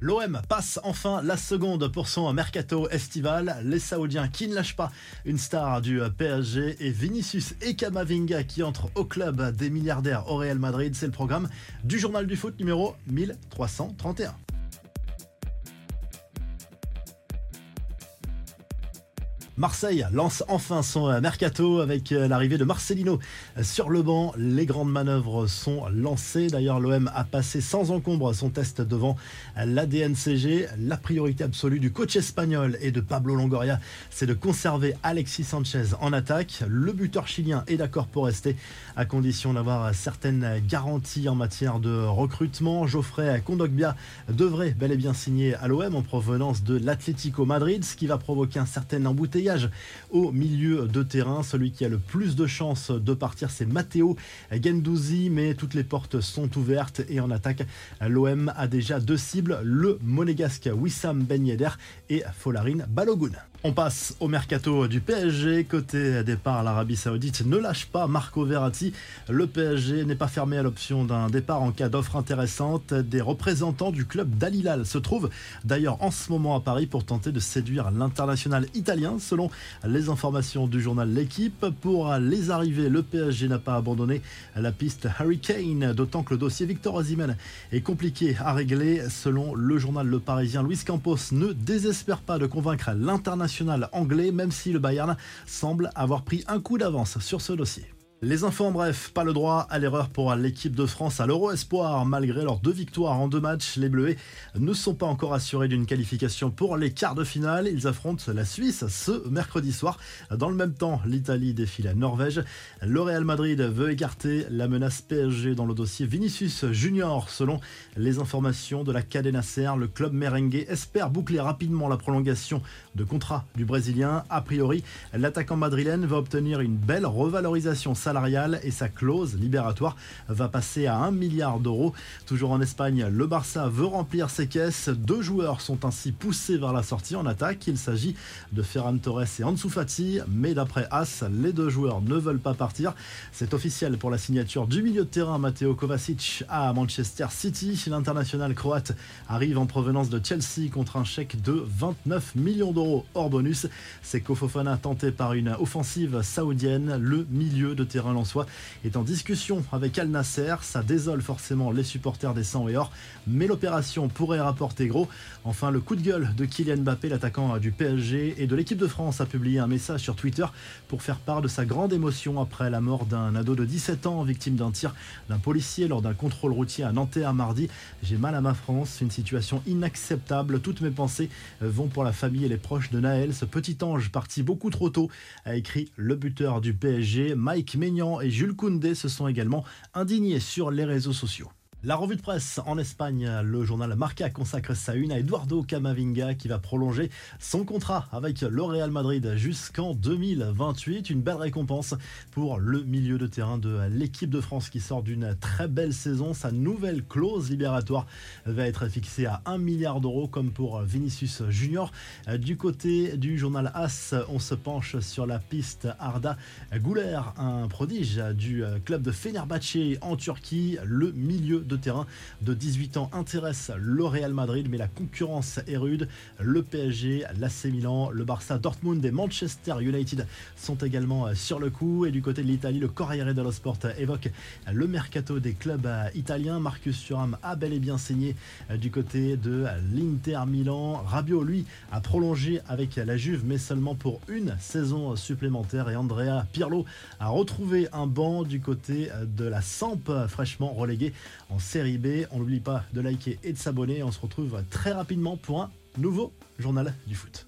L'OM passe enfin la seconde pour son mercato estival. Les Saoudiens qui ne lâchent pas une star du PSG et Vinicius et Kamavinga qui entrent au club des milliardaires au Real Madrid. C'est le programme du journal du foot numéro 1331. Marseille lance enfin son mercato avec euh, l'arrivée de Marcelino sur le banc. Les grandes manœuvres sont lancées. D'ailleurs, l'OM a passé sans encombre son test devant l'ADNCG. La priorité absolue du coach espagnol et de Pablo Longoria, c'est de conserver Alexis Sanchez en attaque. Le buteur chilien est d'accord pour rester à condition d'avoir certaines garanties en matière de recrutement. Geoffrey Kondogbia devrait bel et bien signer à l'OM en provenance de l'Atlético Madrid, ce qui va provoquer un certain embouteillage au milieu de terrain. Celui qui a le plus de chances de partir, c'est Matteo Gendouzi, mais toutes les portes sont ouvertes et en attaque, l'OM a déjà deux cibles, le monégasque Wissam Ben Yedder et Folarin Balogun. On passe au mercato du PSG. Côté départ, l'Arabie Saoudite ne lâche pas Marco Verratti. Le PSG n'est pas fermé à l'option d'un départ en cas d'offre intéressante. Des représentants du club d'Alilal se trouvent d'ailleurs en ce moment à Paris pour tenter de séduire l'international italien, selon les informations du journal L'équipe. Pour les arrivées, le PSG n'a pas abandonné la piste Harry Kane, d'autant que le dossier Victor Osimhen est compliqué à régler. Selon le journal Le Parisien, Luis Campos ne désespère pas de convaincre l'international anglais, même si le Bayern semble avoir pris un coup d'avance sur ce dossier. Les infos en bref, pas le droit à l'erreur pour l'équipe de France à l'Euro Espoir. Malgré leurs deux victoires en deux matchs, les Bleus ne sont pas encore assurés d'une qualification pour les quarts de finale. Ils affrontent la Suisse ce mercredi soir. Dans le même temps, l'Italie défie la Norvège. Le Real Madrid veut écarter la menace PSG dans le dossier Vinicius Junior. Selon les informations de la Cadena Ser, le club merengue espère boucler rapidement la prolongation de contrat du Brésilien. A priori, l'attaquant madrilène va obtenir une belle revalorisation et sa clause libératoire va passer à 1 milliard d'euros. Toujours en Espagne, le Barça veut remplir ses caisses. Deux joueurs sont ainsi poussés vers la sortie en attaque. Il s'agit de Ferran Torres et Ansu Fati, mais d'après As, les deux joueurs ne veulent pas partir. C'est officiel pour la signature du milieu de terrain Matteo Kovacic à Manchester City. L'international croate arrive en provenance de Chelsea contre un chèque de 29 millions d'euros hors bonus. C'est Kofofana tenté par une offensive saoudienne. Le milieu de terrain terrain est en discussion avec Al Nasser. Ça désole forcément les supporters des 100 et or, mais l'opération pourrait rapporter gros. Enfin, le coup de gueule de Kylian Mbappé, l'attaquant du PSG et de l'équipe de France, a publié un message sur Twitter pour faire part de sa grande émotion après la mort d'un ado de 17 ans victime d'un tir d'un policier lors d'un contrôle routier à Nanterre mardi. J'ai mal à ma France, une situation inacceptable. Toutes mes pensées vont pour la famille et les proches de Naël, ce petit ange parti beaucoup trop tôt, a écrit le buteur du PSG, Mike et Jules Koundé se sont également indignés sur les réseaux sociaux. La revue de presse en Espagne, le journal Marca consacre sa une à Eduardo Camavinga qui va prolonger son contrat avec le Real Madrid jusqu'en 2028. Une belle récompense pour le milieu de terrain de l'équipe de France qui sort d'une très belle saison. Sa nouvelle clause libératoire va être fixée à 1 milliard d'euros comme pour Vinicius Junior. Du côté du journal As, on se penche sur la piste Arda Güler, un prodige du club de Fenerbahçe en Turquie, le milieu de terrain de 18 ans intéresse le Real Madrid, mais la concurrence est rude. Le PSG, l'AC Milan, le Barça, Dortmund et Manchester United sont également sur le coup. Et du côté de l'Italie, le Corriere dello Sport évoque le mercato des clubs italiens. Marcus Thuram a bel et bien signé du côté de l'Inter Milan. Rabiot, lui, a prolongé avec la Juve, mais seulement pour une saison supplémentaire. Et Andrea Pirlo a retrouvé un banc du côté de la Samp, fraîchement relégué série B. On n'oublie pas de liker et de s'abonner. On se retrouve très rapidement pour un nouveau journal du foot.